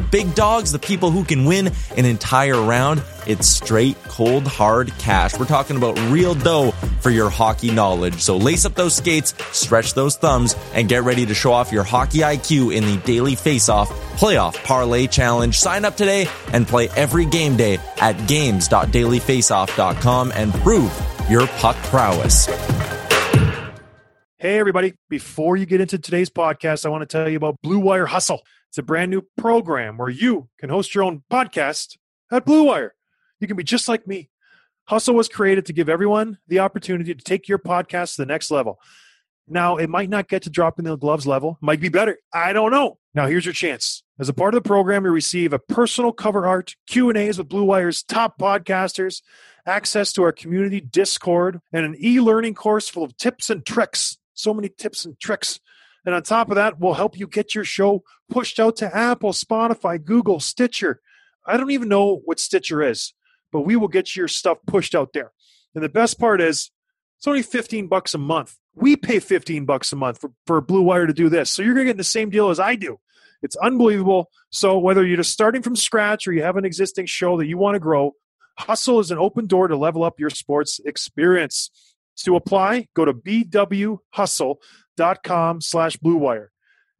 big dogs, the people who can win an entire round, it's straight, cold, hard cash. We're talking about real dough for your hockey knowledge. So lace up those skates, stretch those thumbs, and get ready to show off your hockey IQ in the Daily Faceoff Playoff Parlay Challenge. Sign up today and play every game day at games.dailyfaceoff.com and prove your puck prowess. Hey, everybody. Before you get into today's podcast, I want to tell you about Blue Wire Hustle. It's a brand new program where you can host your own podcast at Blue Wire. You can be just like me. Hustle was created to give everyone the opportunity to take your podcast to the next level. Now, it might not get to dropping the gloves level, might be better. I don't know. Now, here's your chance. As a part of the program, you receive a personal cover art, Q&As with Blue Wire's top podcasters, access to our community Discord, and an e-learning course full of tips and tricks so many tips and tricks. And on top of that, we'll help you get your show pushed out to Apple, Spotify, Google, Stitcher. I don't even know what Stitcher is, but we will get your stuff pushed out there. And the best part is, it's only 15 bucks a month. We pay 15 bucks a month for, for Blue Wire to do this. So you're going to get the same deal as I do. It's unbelievable. So whether you're just starting from scratch or you have an existing show that you want to grow, Hustle is an open door to level up your sports experience. To apply, go to bwhustle.com slash bluewire.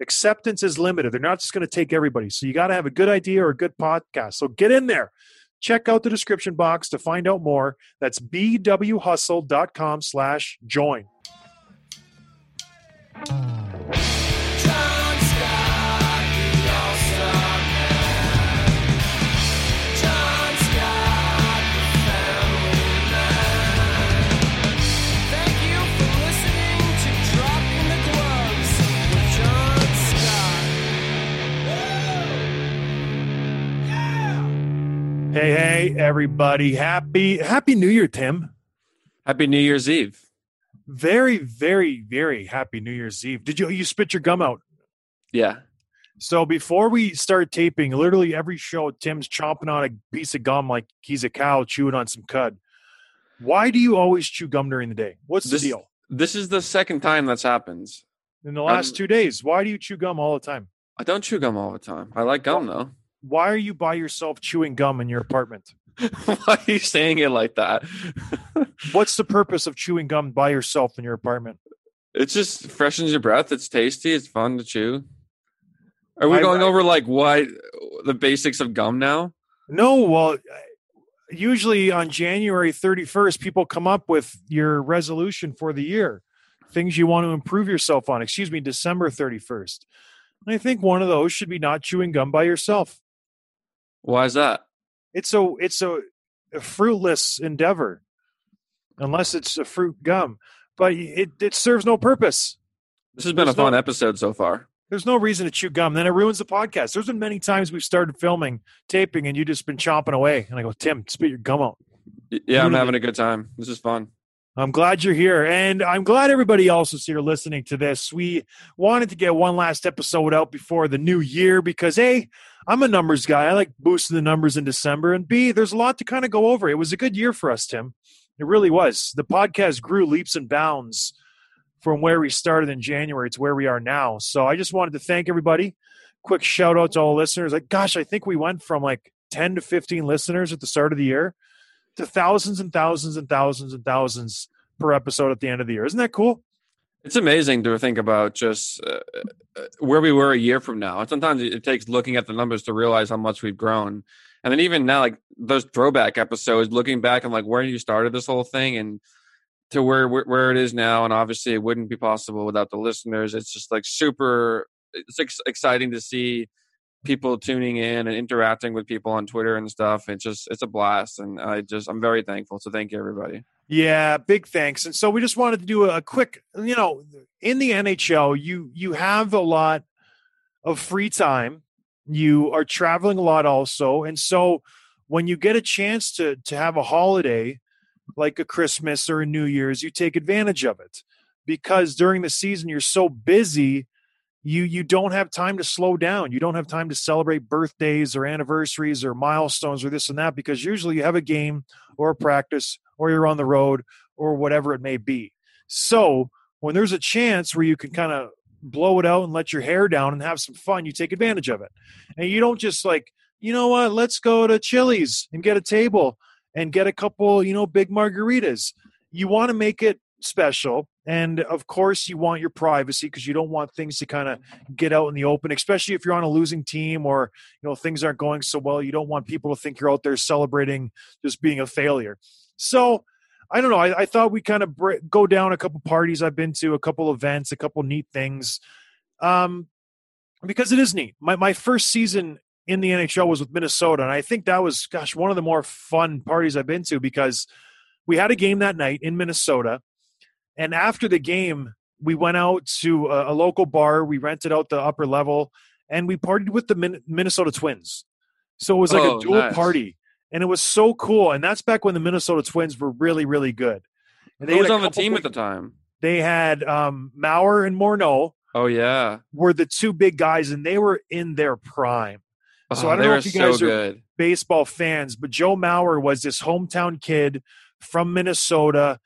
Acceptance is limited. They're not just going to take everybody. So you got to have a good idea or a good podcast. So get in there. Check out the description box to find out more. That's bwhustle.com slash join. Hey, hey, everybody. Happy Happy New Year, Tim. Happy New Year's Eve. Very, very, very happy New Year's Eve. Did you you spit your gum out? Yeah. So before we start taping, literally every show, Tim's chomping on a piece of gum like he's a cow chewing on some cud. Why do you always chew gum during the day? What's this, the deal? This is the second time that's happened. In the last um, two days, why do you chew gum all the time? I don't chew gum all the time. I like gum though. Why are you by yourself chewing gum in your apartment? Why are you saying it like that? What's the purpose of chewing gum by yourself in your apartment? it just freshens your breath. It's tasty. It's fun to chew. Are we I- going I- over like what the basics of gum now? No, well, usually on January 31st, people come up with your resolution for the year, things you want to improve yourself on. Excuse me, December 31st. I think one of those should be not chewing gum by yourself. Why is that? It's a it's a, a fruitless endeavor, unless it's a fruit gum. But it it serves no purpose. This has been There's a fun no- episode so far. There's no reason to chew gum. Then it ruins the podcast. There's been many times we've started filming, taping, and you just been chomping away. And I go, Tim, spit your gum out. Yeah, I'm having a good time. This is fun. I'm glad you're here. And I'm glad everybody else is here listening to this. We wanted to get one last episode out before the new year because, A, I'm a numbers guy. I like boosting the numbers in December. And B, there's a lot to kind of go over. It was a good year for us, Tim. It really was. The podcast grew leaps and bounds from where we started in January to where we are now. So I just wanted to thank everybody. Quick shout out to all listeners. Like, gosh, I think we went from like 10 to 15 listeners at the start of the year to thousands and thousands and thousands and thousands per episode at the end of the year. Isn't that cool? It's amazing to think about just uh, uh, where we were a year from now. And sometimes it takes looking at the numbers to realize how much we've grown. And then even now, like those throwback episodes, looking back and like where you started this whole thing and to where where, where it is now, and obviously it wouldn't be possible without the listeners. It's just like super. It's ex- exciting to see people tuning in and interacting with people on Twitter and stuff. It's just it's a blast, and I just I'm very thankful. So thank you everybody. Yeah, big thanks. And so we just wanted to do a, quick, you know, in the NHL, you you have a lot of free time. You are traveling a lot also. And so when you get a chance to to have a holiday like a Christmas or a New Year's, you take advantage of it. Because during the season you're so busy, you you don't have time to slow down. You don't have time to celebrate birthdays or anniversaries or milestones or this and that because usually you have a game or a practice or you're on the road or whatever it may be. So, when there's a chance where you can kind of blow it out and let your hair down and have some fun, you take advantage of it. And you don't just like, you know what, let's go to Chili's and get a table and get a couple, you know, big margaritas. You want to make it special. And of course, you want your privacy because you don't want things to kind of get out in the open, especially if you're on a losing team or, you know, things aren't going so well. You don't want people to think you're out there celebrating just being a failure. So, I don't know. I, I thought we kind of br- go down a couple parties I've been to, a couple events, a couple neat things, um, because it is neat. My my first season in the NHL was with Minnesota, and I think that was, gosh, one of the more fun parties I've been to because we had a game that night in Minnesota, and after the game, we went out to a, a local bar. We rented out the upper level, and we partied with the Min- Minnesota Twins. So it was like Oh, a dual nice. party, and it was so cool. And that's back when the Minnesota Twins were really, really good. And Who was on the team big- at the time? They had um, Mauer and Morneau Oh yeah. were the two big guys, and they were in their prime. So Oh, I don't know if you so guys are- good. baseball fans, but Joe Mauer was this hometown kid from Minnesota,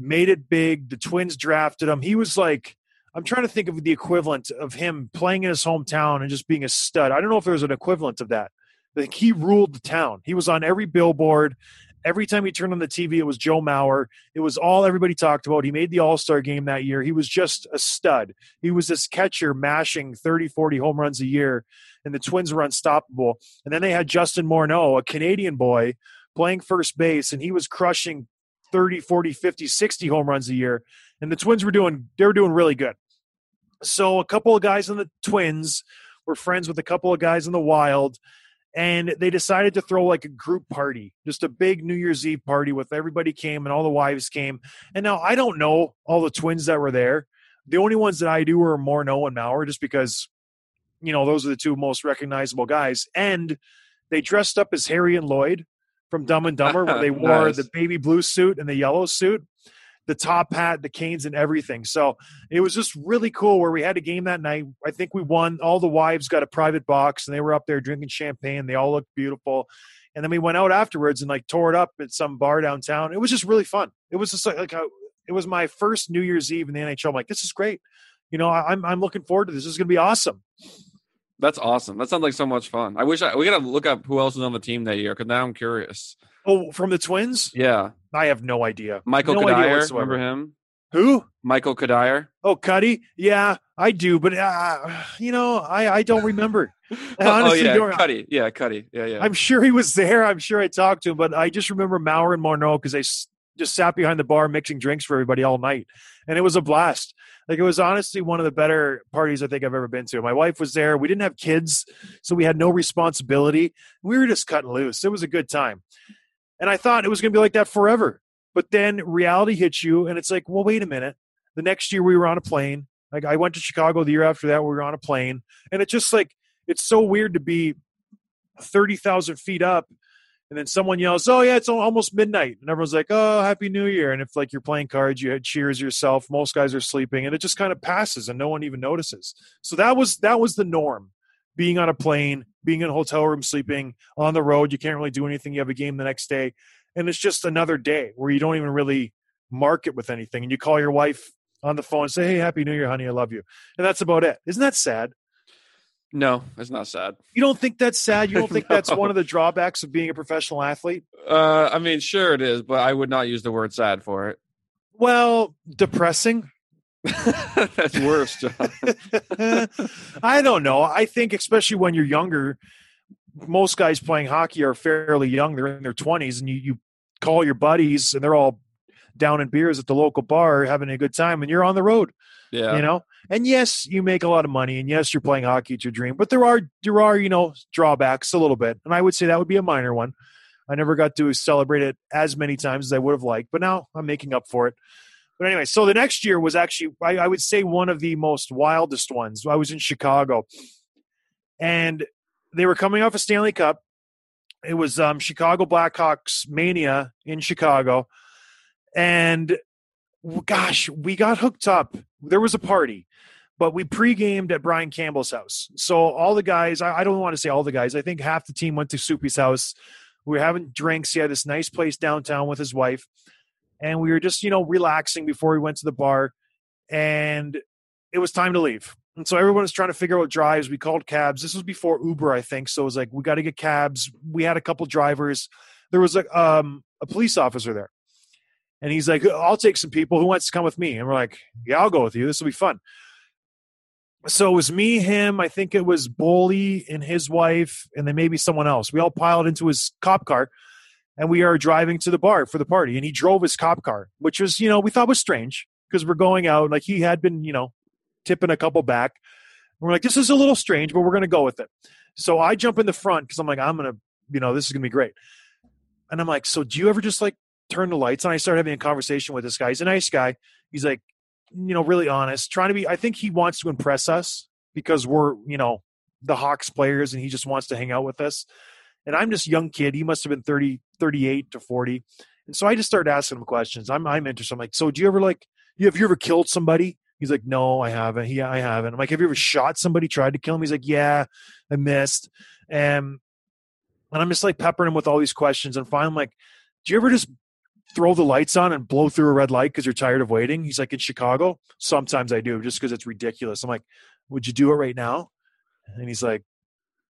made it big. The Twins drafted him. He was like, I'm trying to think of the equivalent of him playing in his hometown and just being a stud. I don't know if there's an equivalent of that. Like he ruled the town. He was on every billboard. Every time he turned on the TV, it was Joe Mauer. It was all everybody talked about. He made the All Star game that year. He was just a stud. He was this catcher mashing 30, 40 home runs a year, and the Twins were unstoppable. And then they had Justin Morneau, a Canadian boy, playing first base, and he was crushing 30, 40, 50, 60 home runs a year. And the Twins were doing they were doing really good. So a couple of guys in the Twins were friends with a couple of guys in the Wild, and they decided to throw like a group party, just a big New Year's Eve party with everybody came and all the wives came. And now I don't know all the twins that were there. The only ones that I do were Morneau and Mauer, just because you know those are the two most recognizable guys. And they dressed up as Harry and Lloyd from Dumb and Dumber, where they wore Nice. the baby blue suit and the yellow suit, the top hat, the canes, and everything. So it was just really cool where we had a game that night. I think we won. All the wives got a private box and they were up there drinking champagne. They all looked beautiful. And then we went out afterwards and like tore it up at some bar downtown. It was just really fun. It was just like, like a, it was my first New Year's Eve in the NHL. I'm like, this is great. You know, I'm I'm looking forward to this. This is going to be awesome. That's awesome. That sounds like so much fun. I wish I we gotta look up who else was on the team that year because now I'm curious. Oh, from the Twins? Yeah, I have no idea. Michael no idea Kadire. whatsoever. Remember him? Who? Michael Cuddyer. Oh, Cuddy? Yeah, I do, but uh, you know, I I don't remember. I honestly, oh, yeah, Cuddy. Yeah, Cuddy. Yeah, yeah. I'm sure he was there. I'm sure I talked to him, but I just remember Mauer and Morneau because they s- just sat behind the bar mixing drinks for everybody all night, and it was a blast. Like it was honestly one of the better parties I think I've ever been to. My wife was there. We didn't have kids, so we had no responsibility. We were just cutting loose. It was a good time, and I thought it was going to be like that forever. But then reality hits you, and it's like, well, wait a minute. The next year we were on a plane. Like I went to Chicago the year after that. We were on a plane, and it's just like it's so weird to be thirty thousand feet up, and then someone yells, "Oh yeah, it's almost midnight," and everyone's like, "Oh, Happy New Year!" And if like you're playing cards, you had cheers yourself. Most guys are sleeping, and it just kind of passes, and no one even notices. So that was that was the norm. Being on a plane, being in a hotel room, sleeping on the road, you can't really do anything. You have a game the next day, and it's just another day where you don't even really mark it with anything, and you call your wife on the phone and say, "Hey, Happy New Year, honey, I love you," and that's about it. Isn't that sad? No, it's not sad. You don't think that's sad? You don't think that's one of the drawbacks of being a professional athlete? Uh, I mean, sure it is, but I would not use the word sad for it. Well, depressing. That's worse, John. I don't know. I think, especially when you're younger, most guys playing hockey are fairly young. They're in their 20s, and you, you call your buddies, and they're all down in beers at the local bar having a good time, and you're on the road. Yeah. You know, and yes, you make a lot of money, and yes, you're playing hockey. It's your dream, but there are there are you know drawbacks a little bit, and I would say that would be a minor one. I never got to celebrate it as many times as I would have liked, but now I'm making up for it. But anyway, so the next year was actually, I, I would say, one of the most wildest ones. I was in Chicago, and they were coming off a Stanley Cup. It was um, Chicago Blackhawks mania in Chicago, and gosh, we got hooked up. There was a party, but we pre-gamed at Brian Campbell's house. So all the guys, I, don't want to say all the guys. I think half the team went to Soupy's house. We were having drinks. He had this nice place downtown with his wife, and we were just you know relaxing before we went to the bar, and it was time to leave. And so everyone was trying to figure out drives. We called cabs. This was before Uber, I think. So it was like we got to get cabs. We had a couple drivers. There was a um, a police officer there, and he's like, "I'll take some people. Who wants to come with me?" And we're like, "Yeah, I'll go with you. This will be fun." So it was me, him. I think it was Boley and his wife, and then maybe someone else. We all piled into his cop car, and we are driving to the bar for the party. And he drove his cop car, which was, you know, we thought was strange because we're going out. Like he had been, you know, tipping a couple back. And we're like, this is a little strange, but we're going to go with it. So I jump in the front because I'm like, I'm going to, you know, this is going to be great. And I'm like, so do you ever just like turn the lights on? I started having a conversation with this guy. He's a nice guy. He's like, you know, really honest, trying to be, I think he wants to impress us because we're, you know, the Hawks players and he just wants to hang out with us. And I'm just young kid. He must have been 30, 38 to 40. And so I just started asking him questions. I'm, I'm interested. I'm like, so do you ever like, have you ever killed somebody? He's like, no, I haven't. He, I haven't. I'm like, have you ever shot somebody, tried to kill him? He's like, yeah, I missed. And, and I'm just like peppering him with all these questions. And finally, I'm like, do you ever just throw the lights on and blow through a red light because you're tired of waiting? He's like, in Chicago, sometimes I do just because it's ridiculous. I'm like, would you do it right now? And he's like,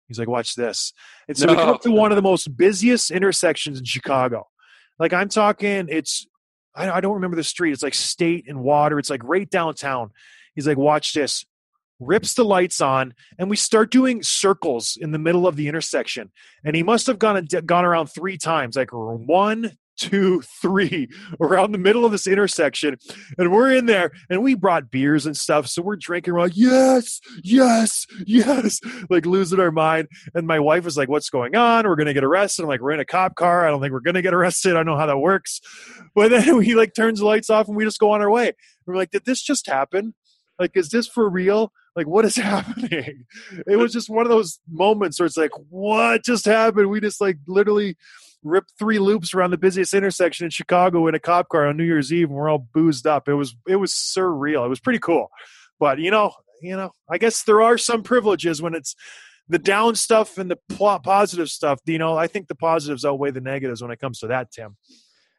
he's like, watch this. And so no. we come up to one of the most busiest intersections in Chicago. Like I'm talking, it's I, I don't remember the street. It's like State and Water. It's like right downtown. He's like, watch this. Rips the lights on, and we start doing circles in the middle of the intersection. And he must have gone gone around three times, like one, two, three, around the middle of this intersection. And we're in there and we brought beers and stuff. So we're drinking. We're like, yes, yes, yes, like losing our mind. And my wife was like, what's going on? We're going to get arrested. I'm like, we're in a cop car. I don't think we're going to get arrested. I don't know how that works. But then he like turns the lights off and we just go on our way. And we're like, did this just happen? Like, is this for real? Like, what is happening? It was just one of those moments where it's like, what just happened? We just like literally ripped three loops around the busiest intersection in Chicago in a cop car on New Year's Eve, and we're all boozed up. It was it was surreal. It was pretty cool, but you know, you know, I guess there are some privileges when it's the down stuff and the positive stuff. You know, I think the positives outweigh the negatives when it comes to that, Tim.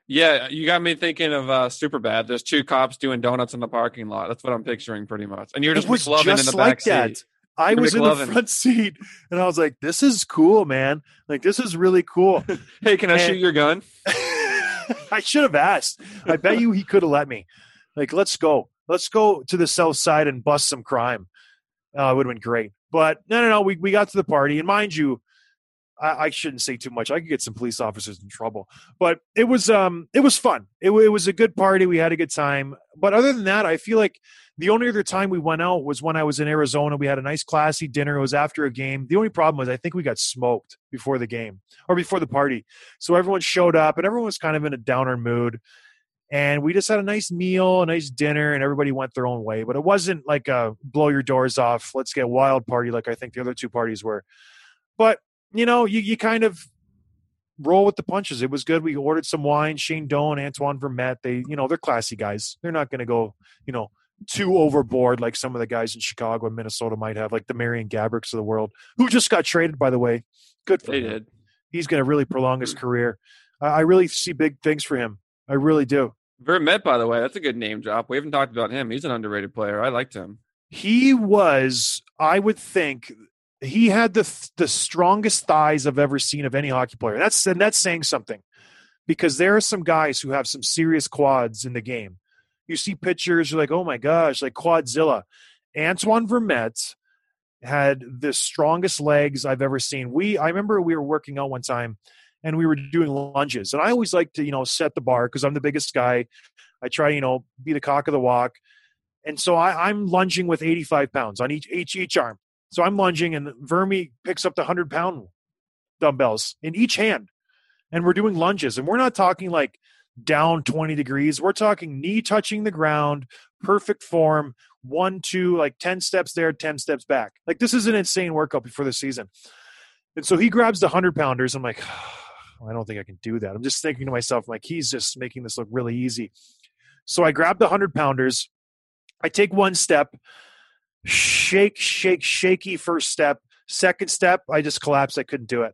Yeah, you got me thinking of uh, Superbad. There's two cops doing donuts in the parking lot. That's what I'm picturing pretty much. And you're just it was just in the like back that. seat. I was in the front seat and I was like, this is cool, man. Like, this is really cool. hey, can I and shoot your gun? I should have asked. I bet you he could have let me. Like, let's go. Let's go to the south side and bust some crime. Uh, it would have been great. But no, no, no. We, we got to the party. And mind you, I, I, shouldn't say too much. I could get some police officers in trouble. But it was um it was fun. It, it was a good party. We had a good time. But other than that, I feel like the only other time we went out was when I was in Arizona. We had a nice classy dinner. It was after a game. The only problem was I think we got smoked before the game or before the party. So everyone showed up and everyone was kind of in a downer mood. And we just had a nice meal, a nice dinner, and everybody went their own way. But it wasn't like a blow your doors off, let's get wild party like I think the other two parties were. But you know, you, you kind of roll with the punches. It was good. We ordered some wine. Shane Doan, Antoine Vermette, they, you know, they're classy guys. They're not going to go, you know, too overboard like some of the guys in Chicago and Minnesota might have, like the Marian Gaboriks of the world, who just got traded, by the way. Good for they him. Did. He's going to really prolong his mm. career. I, I really see big things for him. I really do. Vermette, by the way, that's a good name drop. We haven't talked about him. He's an underrated player. I liked him. He was, I would think, he had the the strongest thighs I've ever seen of any hockey player. That's and that's saying something because there are some guys who have some serious quads in the game. You see pictures, you're like, oh my gosh, like Quadzilla. Antoine Vermette had the strongest legs I've ever seen. We I remember we were working out one time and we were doing lunges. And I always like to, you know, set the bar because I'm the biggest guy. I try, you know, be the cock of the walk. And so I, I'm lunging with 85 pounds on each each each arm. So I'm lunging, and Vermi picks up the 100 pound dumbbells in each hand. And we're doing lunges. And we're not talking like down 20 degrees. We're talking knee touching the ground, perfect form, one, two, like 10 steps there, 10 steps back. Like this is an insane workout before the season. And so he grabs the 100 pounders. I'm like, I don't think I can do that. I'm just thinking to myself, like, he's just making this look really easy. So I grab the 100 pounders. I take one step, shake, shake, shaky first step. Second step, I just collapsed. I couldn't do it.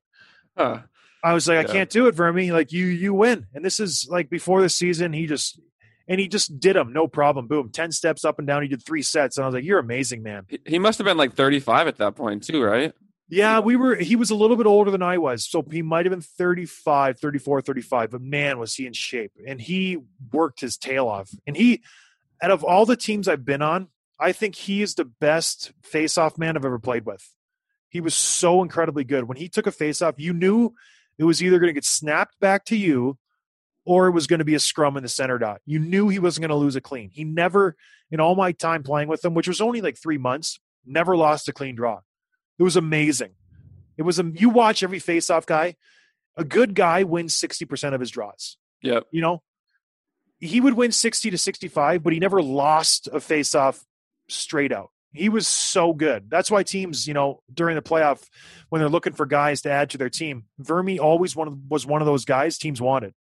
Huh. I was like, I can't do it, Vermi. Like you, you win. And this is like before the season. He just and he just did them, no problem. Boom, ten steps up and down. He did three sets, and I was like, "You're amazing, man." He, he must have been like 35 at that point too, right? Yeah, we were. He was a little bit older than I was, so he might have been 35, 34, 35. But man, was he in shape, and he worked his tail off. And he, out of all the teams I've been on, I think he is the best face-off man I've ever played with. He was so incredibly good. When he took a face-off, you knew it was either going to get snapped back to you or it was going to be a scrum in the center dot. You knew he wasn't going to lose a clean. He never, in all my time playing with him, which was only like three months, never lost a clean draw. It was amazing. It was a you watch every face-off guy. A good guy wins sixty percent of his draws. Yeah, You know, he would win sixty to sixty-five, but he never lost a face-off straight out. He was so good. That's why teams, you know, during the playoff, when they're looking for guys to add to their team, Vermi always one of, was one of those guys teams wanted.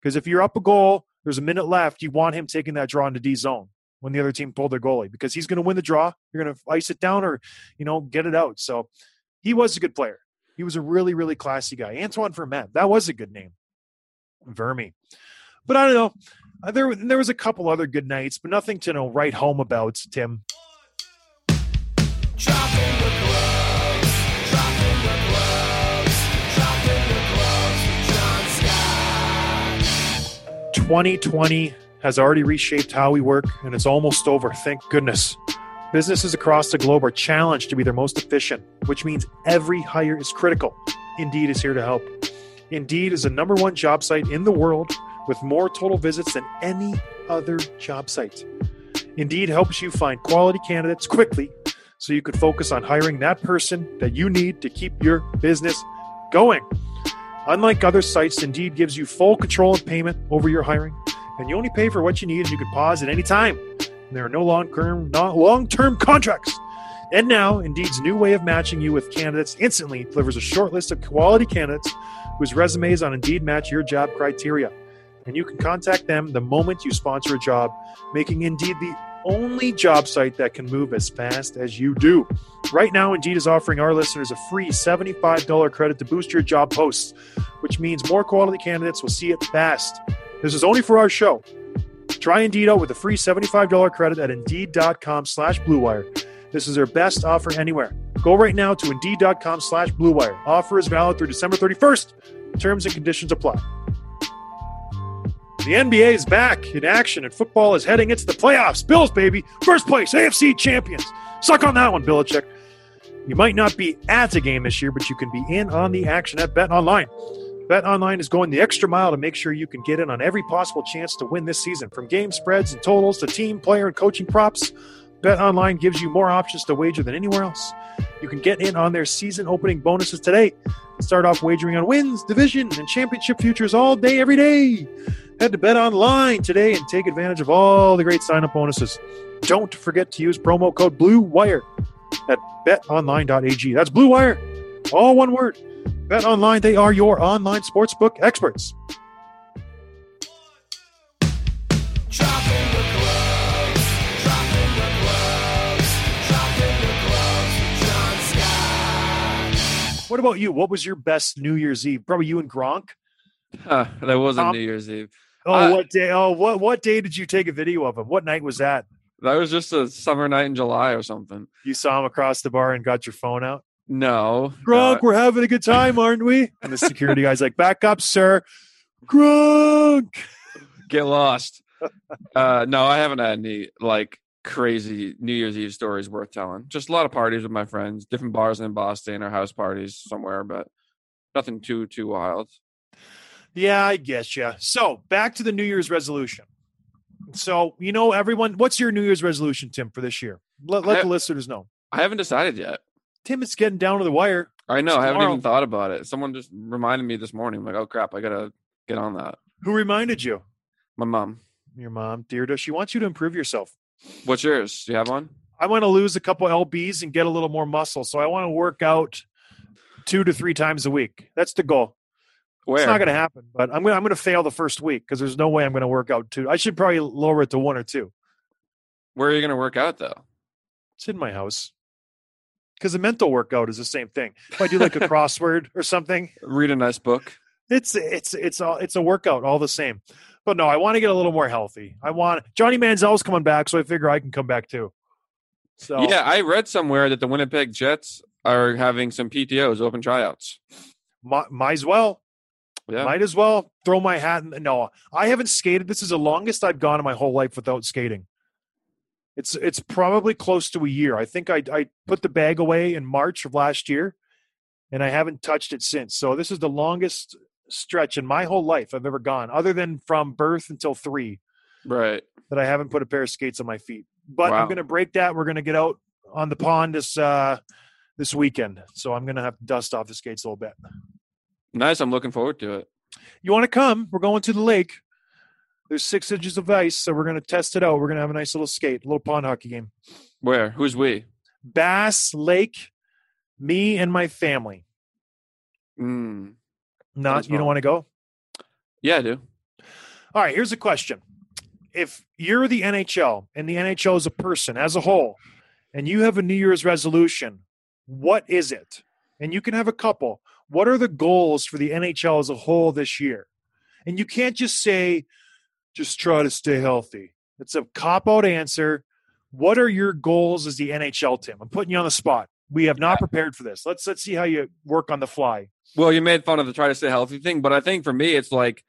Because if you're up a goal, there's a minute left, you want him taking that draw into D zone when the other team pulled their goalie because he's going to win the draw. You're going to ice it down or, you know, get it out. So he was a good player. He was a really, really classy guy. Antoine Vermette, that was a good name. Vermi. But I don't know. There, there was a couple other good nights, but nothing to you know write home about, Tim. 2020 has already reshaped how we work, and it's almost over. Thank goodness. Businesses across the globe are challenged to be their most efficient, which means every hire is critical. Indeed is here to help. Indeed is the number one job site in the world with more total visits than any other job site. Indeed helps you find quality candidates quickly so you could focus on hiring that person that you need to keep your business going. Unlike other sites, Indeed gives you full control and payment over your hiring, and you only pay for what you need and you can pause at any time. And there are no long-term, not long-term contracts. And now, Indeed's new way of matching you with candidates instantly delivers a short list of quality candidates whose resumes on Indeed match your job criteria. And you can contact them the moment you sponsor a job, making Indeed the only job site that can move as fast as you do. Right now, Indeed is offering our listeners a free $75 credit to boost your job posts, which means more quality candidates will see it fast. This is only for our show. Try Indeed out with a free $75 credit at Indeed.com slash BlueWire. This is their best offer anywhere. Go right now to Indeed.com slash BlueWire. Offer is valid through December 31st. Terms and conditions apply. The NBA is back in action and football is heading into the playoffs. Bills, baby. First place, AFC champions. Suck on that one, Belichick. You might not be at a game this year, but you can be in on the action at Bet Online. Bet Online is going the extra mile to make sure you can get in on every possible chance to win this season. From game spreads and totals to team, player, and coaching props, Bet Online gives you more options to wager than anywhere else. You can get in on their season opening bonuses today. Start off wagering on wins, division, and championship futures all day, every day. Head to Bet Online today and take advantage of all the great sign up bonuses. Don't forget to use promo code BLUEWIRE at betonline.ag. That's Blue Wire, all one word. Bet Online, they are your online sportsbook experts. What about you? What was your best New Year's Eve? Probably you and Gronk. Huh, that wasn't Um, New Year's Eve. Oh, I- what day? Oh, what what day did you take a video of him? What night was that? That was just a summer night in July or something. You saw him across the bar and got your phone out. No, Gronk, we're having a good time, aren't we? And the security guy's like, "Back up, sir." Gronk. get lost. uh, no, I haven't had any like crazy New Year's Eve stories worth telling. Just a lot of parties with my friends, different bars in Boston or house parties somewhere, but nothing too too wild. Yeah, I guess yeah. So back to the New Year's resolution. So you know, everyone, what's your New Year's resolution, Tim, for this year? Let, let I- the listeners know. I haven't decided yet. Tim, it's getting down to the wire. I know. I haven't even thought about it. Someone just reminded me this morning. like, oh crap, I gotta get on that. Who reminded you? My mom. Your mom, Deirdre. She wants you to improve yourself. What's yours? Do you have one? I want to lose a couple lbs and get a little more muscle. So I want to work out two to three times a week. That's the goal. Where? It's not going to happen, but I'm going. to I'm going to fail the first week because there's no way I'm going to work out two. I should probably lower it to one or two. Where are you going to work out though? It's in my house. Because the mental workout is the same thing. If I do like a crossword or something, Read a nice book. it's it's it's all it's a workout all the same. But no, I want to get a little more healthy. I want Johnny Manziel's coming back, so I figure I can come back too. So Yeah, I read somewhere that the Winnipeg Jets are having some PTOs, open tryouts. mi- might as well. Yeah. Might as well throw my hat in. No, I haven't skated. This is the longest I've gone in my whole life without skating. It's it's probably close to a year. I think I I put the bag away in March of last year, and I haven't touched it since. So this is the longest stretch in my whole life I've ever gone, other than from birth until three, right. that I haven't put a pair of skates on my feet. But Wow. I'm going to break that. We're going to get out on the pond this uh this weekend. So I'm going to have to dust off the skates a little bit. Nice. I'm looking forward to it. you want to come? We're going to the lake. There's six inches of ice, so we're going to test it out. We're going to have a nice little skate, a little pond hockey game. Where? Who's we? Bass Lake, me and my family. Mm. Not you don't want to go? Yeah, I do. All right, here's a question. If you're the NHL and the NHL is a person as a whole, and you have a New Year's resolution, what is it? And you can have a couple. What are the goals for the NHL as a whole this year? And you can't just say, just try to stay healthy. It's a cop out answer. What are your goals as the NHL, Tim? I'm putting you on the spot. We have not prepared for this. Let's let's see how you work on the fly. Well, you made fun of the try to stay healthy thing, but I think for me, it's like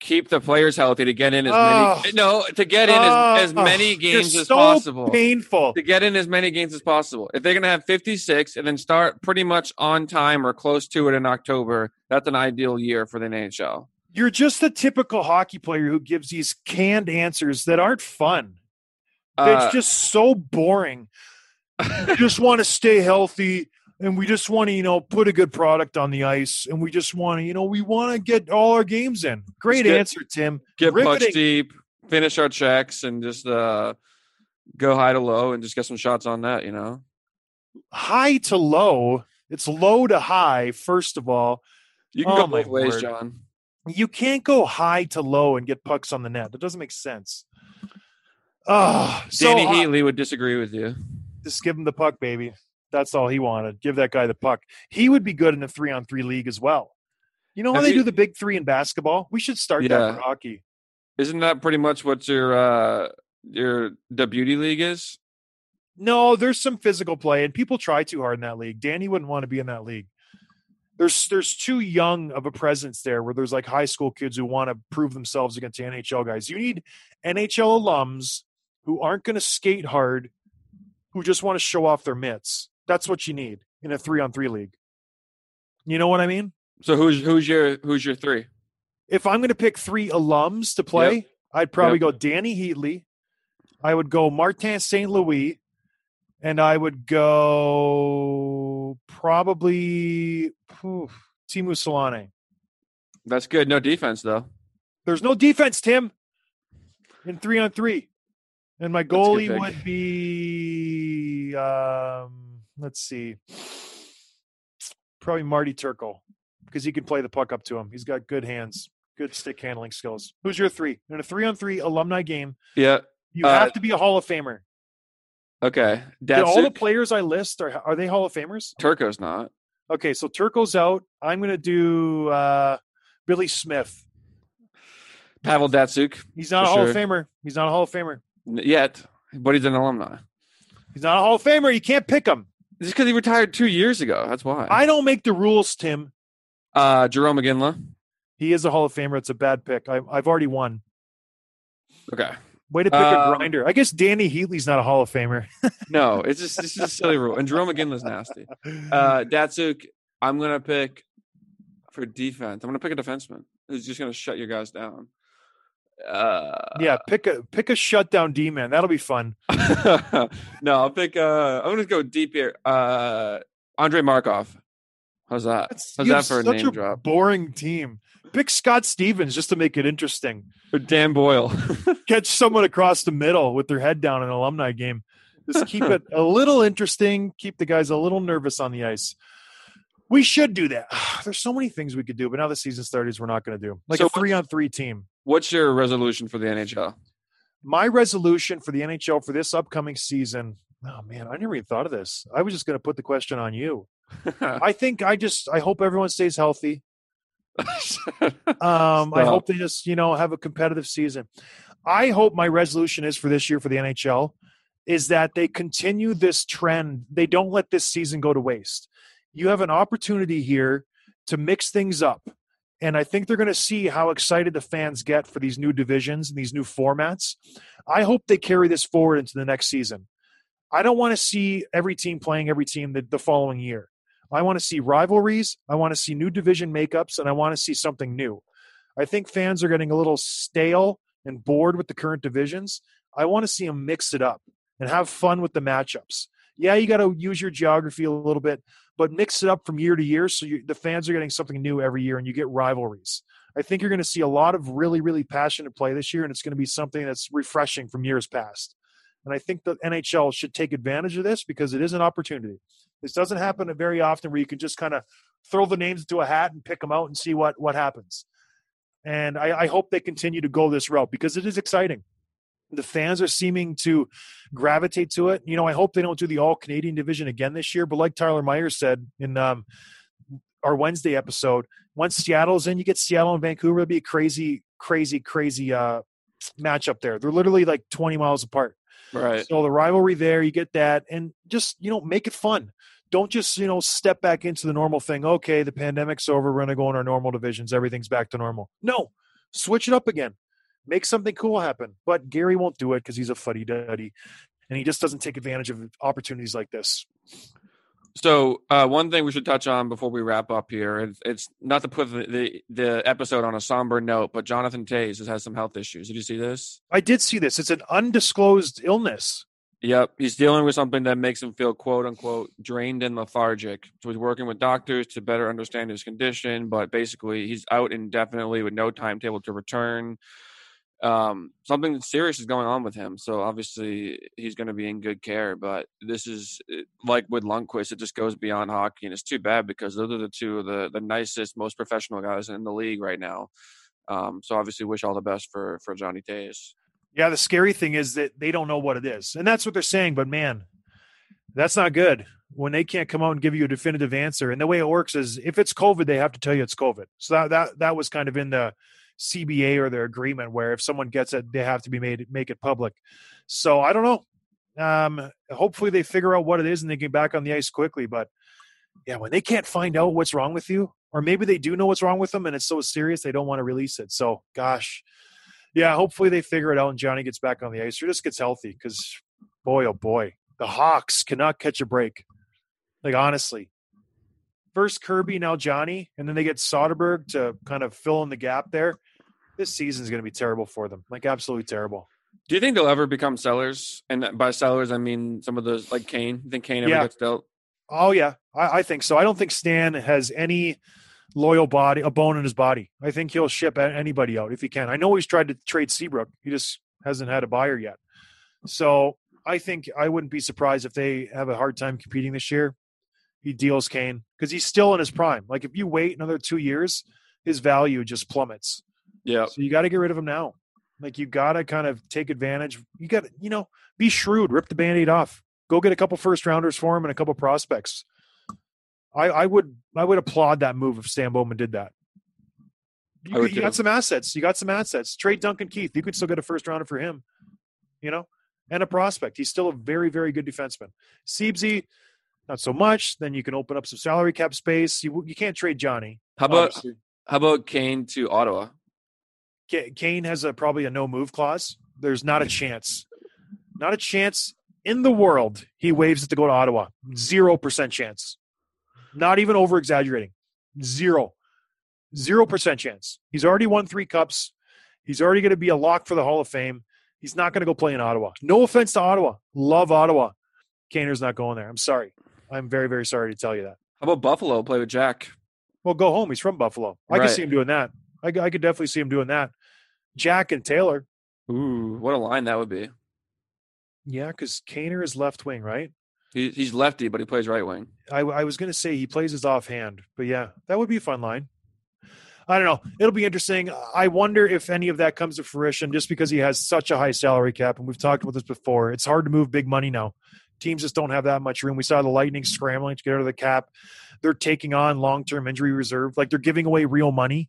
keep the players healthy to get in as Oh. many. No, to get in as, as Oh, many games as so possible. Painful. To get in as many games as possible. If they're going to have 56 and then start pretty much on time or close to it in October, that's an ideal year for the NHL. You're just the typical hockey player who gives these canned answers that aren't fun. Uh, it's just so boring. we just want to stay healthy and we just want to, you know, put a good product on the ice and we just want to, you know, we want to get all our games in. Great get- answer, Tim. get pucks deep, finish our checks, and just uh, go high to low and just get some shots on that. You know, High to low. It's low to high, first of all. you can Oh, go both ways, word. John. You can't go high to low and get pucks on the net. That doesn't make sense. Oh, so Dany uh, Heatley would disagree with you. just give him the puck, baby. That's all he wanted. Give that guy the puck. He would be good in a three on three league as well. You know how Have they you- do the big three in basketball? We should start Yeah. that for hockey. Isn't that pretty much what your uh, your the beauty league is? No, there's some physical play, and people try too hard in that league. Dany wouldn't want to be in that league. There's there's too young of a presence there where there's like high school kids who want to prove themselves against the NHL guys. You need NHL alums who aren't going to skate hard, who just want to show off their mitts. That's what you need in a three on three league. You know what I mean? So who's who's your who's your three? if I'm going to pick three alums to play, I'd probably Yep. go Dany Heatley. I would go Martin St. Louis. And I would go probably phew, Teemu Selanne. That's good. No defense though. There's no defense, Tim, in three on three. And my That's a good goalie would be, um, let's see, probably Marty Turco because he can play the puck up to him. He's got good hands, good stick handling skills. Who's your three? In a three on three alumni game, Yeah. you Uh, have to be a Hall of Famer. Okay. Did all the players I list are are they Hall of Famers? Turco's not. Okay, so Turco's out. I'm going to do uh, Billy Smith. Pavel Datsyuk He's not a Hall sure. of Famer. He's not a Hall of Famer. Yet, but he's an alumni. He's not a Hall of Famer. You can't pick him. Just because he retired two years ago. That's why. I don't make the rules, Tim. uh, Jarome Iginla. He is a Hall of Famer. It's a bad pick. I, I've already won. Okay. Way to pick a Um, grinder. I guess Dany Heatley's not a Hall of Famer. No, it's just it's just a silly rule. And Jarome Iginla's nasty. Uh, Datsyuk, I'm gonna pick for defense. I'm gonna pick a defenseman who's just gonna shut your guys down. Uh, yeah, pick a pick a shutdown D man. That'll be fun. no, I'll pick. Uh, I'm gonna go deep here. Uh, Andrei Markov. How's that? That's, How's that for a name a drop? boring team. Pick Scott Stevens just to make it interesting. Or Dan Boyle. Catch someone across the middle with their head down in an alumni game. Just keep it a little interesting. Keep the guys a little nervous on the ice. We should do that. There's so many things we could do, but now the season started, we're not going to do like So a three on three team. What's your resolution for the NHL? My resolution for the NHL for this upcoming season. Oh man, I never even thought of this. I was just going to put the question on you. I think I just I hope everyone stays healthy. Um, I hope they just you know have a competitive season. I hope my resolution is for this year for the NHL is that they continue this trend. They don't let this season go to waste. You have an opportunity here to mix things up. And I think they're going to see how excited the fans get for these new divisions and these new formats. I hope they carry this forward into the next season. I don't want to see every team playing every team the, the following year. I want to see rivalries. I want to see new division makeups, and I want to see something new. I think fans are getting a little stale and bored with the current divisions. I want to see them mix it up and have fun with the matchups. Yeah, you got to use your geography a little bit, but mix it up from year to year so you, the fans are getting something new every year and you get rivalries. I think you're going to see a lot of really, really passionate play this year, and it's going to be something that's refreshing from years past. And I think the NHL should take advantage of this because it is an opportunity. This doesn't happen very often where you can just kind of throw the names into a hat and pick them out and see what what happens. And I, I hope they continue to go this route because it is exciting. The fans are seeming to gravitate to it. You know, I hope they don't do the all Canadian division again this year. But like Tyler Myers said in um, our Wednesday episode, once Seattle's in, you get Seattle and Vancouver. It'll be a crazy, crazy, crazy uh, matchup there. They're literally like 20 miles apart. right. So the rivalry there, you get that, and just you know make it fun. Don't just you know step back into the normal thing. Okay, the pandemic's over. We're gonna go in our normal divisions. Everything's back to normal. No, switch it up again. Make something cool happen. But Gary won't do it because he's a fuddy duddy, and he just doesn't take advantage of opportunities like this. So uh, one thing we should touch on before we wrap up here, it's, it's not to put the, the the episode on a somber note, but Jonathan Toews has had some health issues. Did you see this? I did see this. It's an undisclosed illness. Yep, he's dealing with something that makes him feel quote unquote drained and lethargic. So he's working with doctors to better understand his condition, but basically he's out indefinitely with no timetable to return. Um, something serious is going on with him, so obviously he's going to be in good care. But this is eh, like with Lundqvist; it just goes beyond hockey, and it's too bad because those are the two of the the nicest, most professional guys in the league right now. Um, so obviously, wish all the best for for Johnny Toews. Yeah, the scary thing is that they don't know what it is. And that's what they're saying, but man, that's not good when they can't come out and give you a definitive answer. And the way it works is if it's COVID, they have to tell you it's COVID. So that that that was kind of in the CBA or their agreement where if someone gets it, they have to be made make it public. So I don't know. Um, hopefully they figure out what it is and they get back on the ice quickly. But yeah, when they can't find out what's wrong with you, or maybe they do know what's wrong with them and it's so serious they don't want to release it. So gosh, yeah, hopefully they figure it out and Johnny gets back on the ice or just gets healthy because boy, oh boy, the Hawks cannot catch a break. Like honestly, first Kirby, now Johnny, and then they get Soderberg to kind of fill in the gap there. This season is going to be terrible for them, like absolutely terrible. Do you think they'll ever become sellers? And uh, by sellers, I mean some of those like Kane. You think Kane ever Yeah. gets dealt? Oh yeah, I, I think so. I don't think Stan has any loyal body, a bone in his body. I think he'll ship anybody out if he can. I know he's tried to trade Seabrook. He just hasn't had a buyer yet. So I think I wouldn't be surprised if they have a hard time competing this year. He deals Kane because he's still in his prime. Like if you wait another two years, his value just plummets. Yeah. So you got to get rid of him now. Like you got to kind of take advantage. You got to, you know, be shrewd, rip the band-aid off. Go get a couple first rounders for him and a couple prospects. I, I would I would applaud that move if Stan Bowman did that. You, you got some assets. You got some assets. Trade Duncan Keith. You could still get a first rounder for him. You know, and a prospect. He's still a very very good defenseman. Siebesy, not so much. Then you can open up some salary cap space. You you can't trade Johnny. How about obviously. how about Kane to Ottawa? Ka- Kane has a probably a no move clause. There's not a hmm. chance, not a chance in the world he waives it to go to Ottawa. Zero percent chance. Not even over exaggerating. Zero. Zero percent chance. He's already won three cups. He's already going to be a lock for the Hall of Fame. He's not going to go play in Ottawa. No offense to Ottawa. Love Ottawa. Kaner's not going there. I'm sorry. I'm very, very sorry to tell you that. How about Buffalo play with Jack? Well, go home. He's from Buffalo. I Right. could see him doing that. I, I could definitely see him doing that. Jack and Taylor. Ooh, what a line that would be. Yeah, because Kaner is left wing, right? He, he's lefty, but he plays right wing. I, I was going to say he plays his offhand, but yeah, that would be a fun line. I don't know. It'll be interesting. I wonder if any of that comes to fruition just because he has such a high salary cap. And we've talked about this before. It's hard to move big money now. Teams just don't have that much room. We saw the Lightning scrambling to get out of the cap. They're taking on long term injury reserve. Like they're giving away real money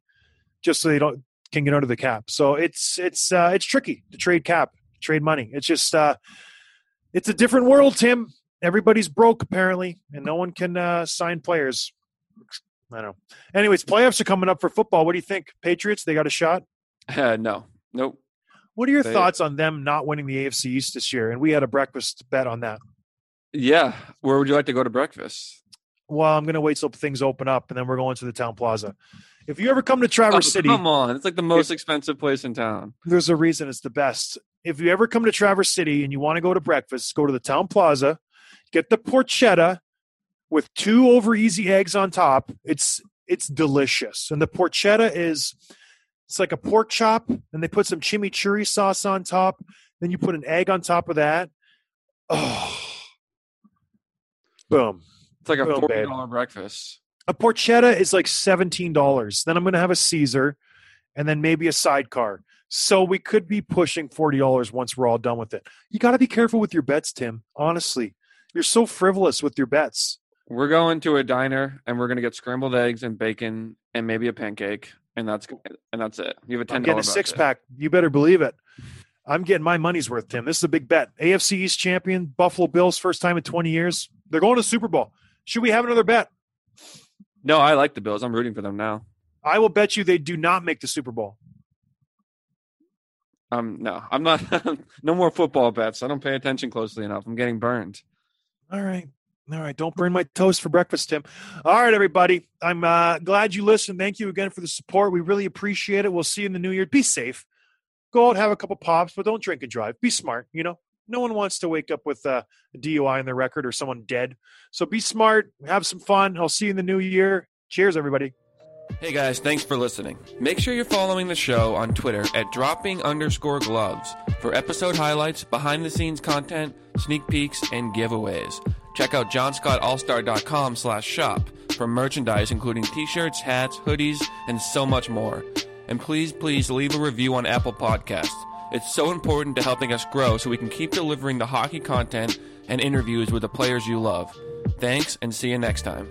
just so they don't can get under the cap. So it's it's uh, it's tricky to trade cap, trade money. It's just uh, it's a different world, Tim. Everybody's broke apparently, and no one can uh, sign players. I don't know. Anyways, playoffs are coming up for football. What do you think? Patriots, they got a shot? Uh, no, nope. What are your They- thoughts on them not winning the AFC East this year? And we had a breakfast bet on that. Yeah, where would you like to go to breakfast? Well, I'm going to wait till things open up, and then we're going to the Towne Plaza. If you ever come to Traverse Oh, City, Come on, it's like the most expensive place in town. there's a reason it's the best. If you ever come to Traverse City and you want to go to breakfast, go to the Towne Plaza, get the porchetta with two over easy eggs on top. It's it's delicious. And the porchetta is it's like a pork chop, and they put some chimichurri sauce on top. Then you put an egg on top of that. Oh, boom. It's like a Boom, forty dollar breakfast. A porchetta is like seventeen dollars. Then I'm going to have a Caesar, and then maybe a sidecar. So we could be pushing forty dollars once we're all done with it. You got to be careful with your bets, Tim. Honestly, you're so frivolous with your bets. We're going to a diner and we're gonna get scrambled eggs and bacon and maybe a pancake, and that's and that's it. You have a ten I'm getting a six pack. You better believe it. I'm getting my money's worth, Tim. This is a big bet. AFC East champion, Buffalo Bills, first time in 20 years. They're going to Super Bowl. Should we have another bet? No, I like the Bills. I'm rooting for them now. I will bet you they do not make the Super Bowl. Um, no, I'm not. no more football bets. I don't pay attention closely enough. I'm getting burned. All right. All right. Don't burn my toast for breakfast, Tim. All right, everybody. I'm uh, glad you listened. Thank you again for the support. We really appreciate it. We'll see you in the new year. Be safe. Go out, have a couple pops, but don't drink and drive. Be smart. You know, no one wants to wake up with a DUI on their record or someone dead. So be smart. Have some fun. I'll see you in the new year. Cheers, everybody. Hey guys, thanks for listening. Make sure you're following the show on Twitter at dropping underscore gloves for episode highlights, behind the scenes content, sneak peeks, and giveaways. Check out johnscottallstar.com slash shop for merchandise including t-shirts, hats, hoodies, and so much more. And please, please leave a review on Apple Podcasts. It's so important to helping us grow so we can keep delivering the hockey content and interviews with the players you love. Thanks and see you next time.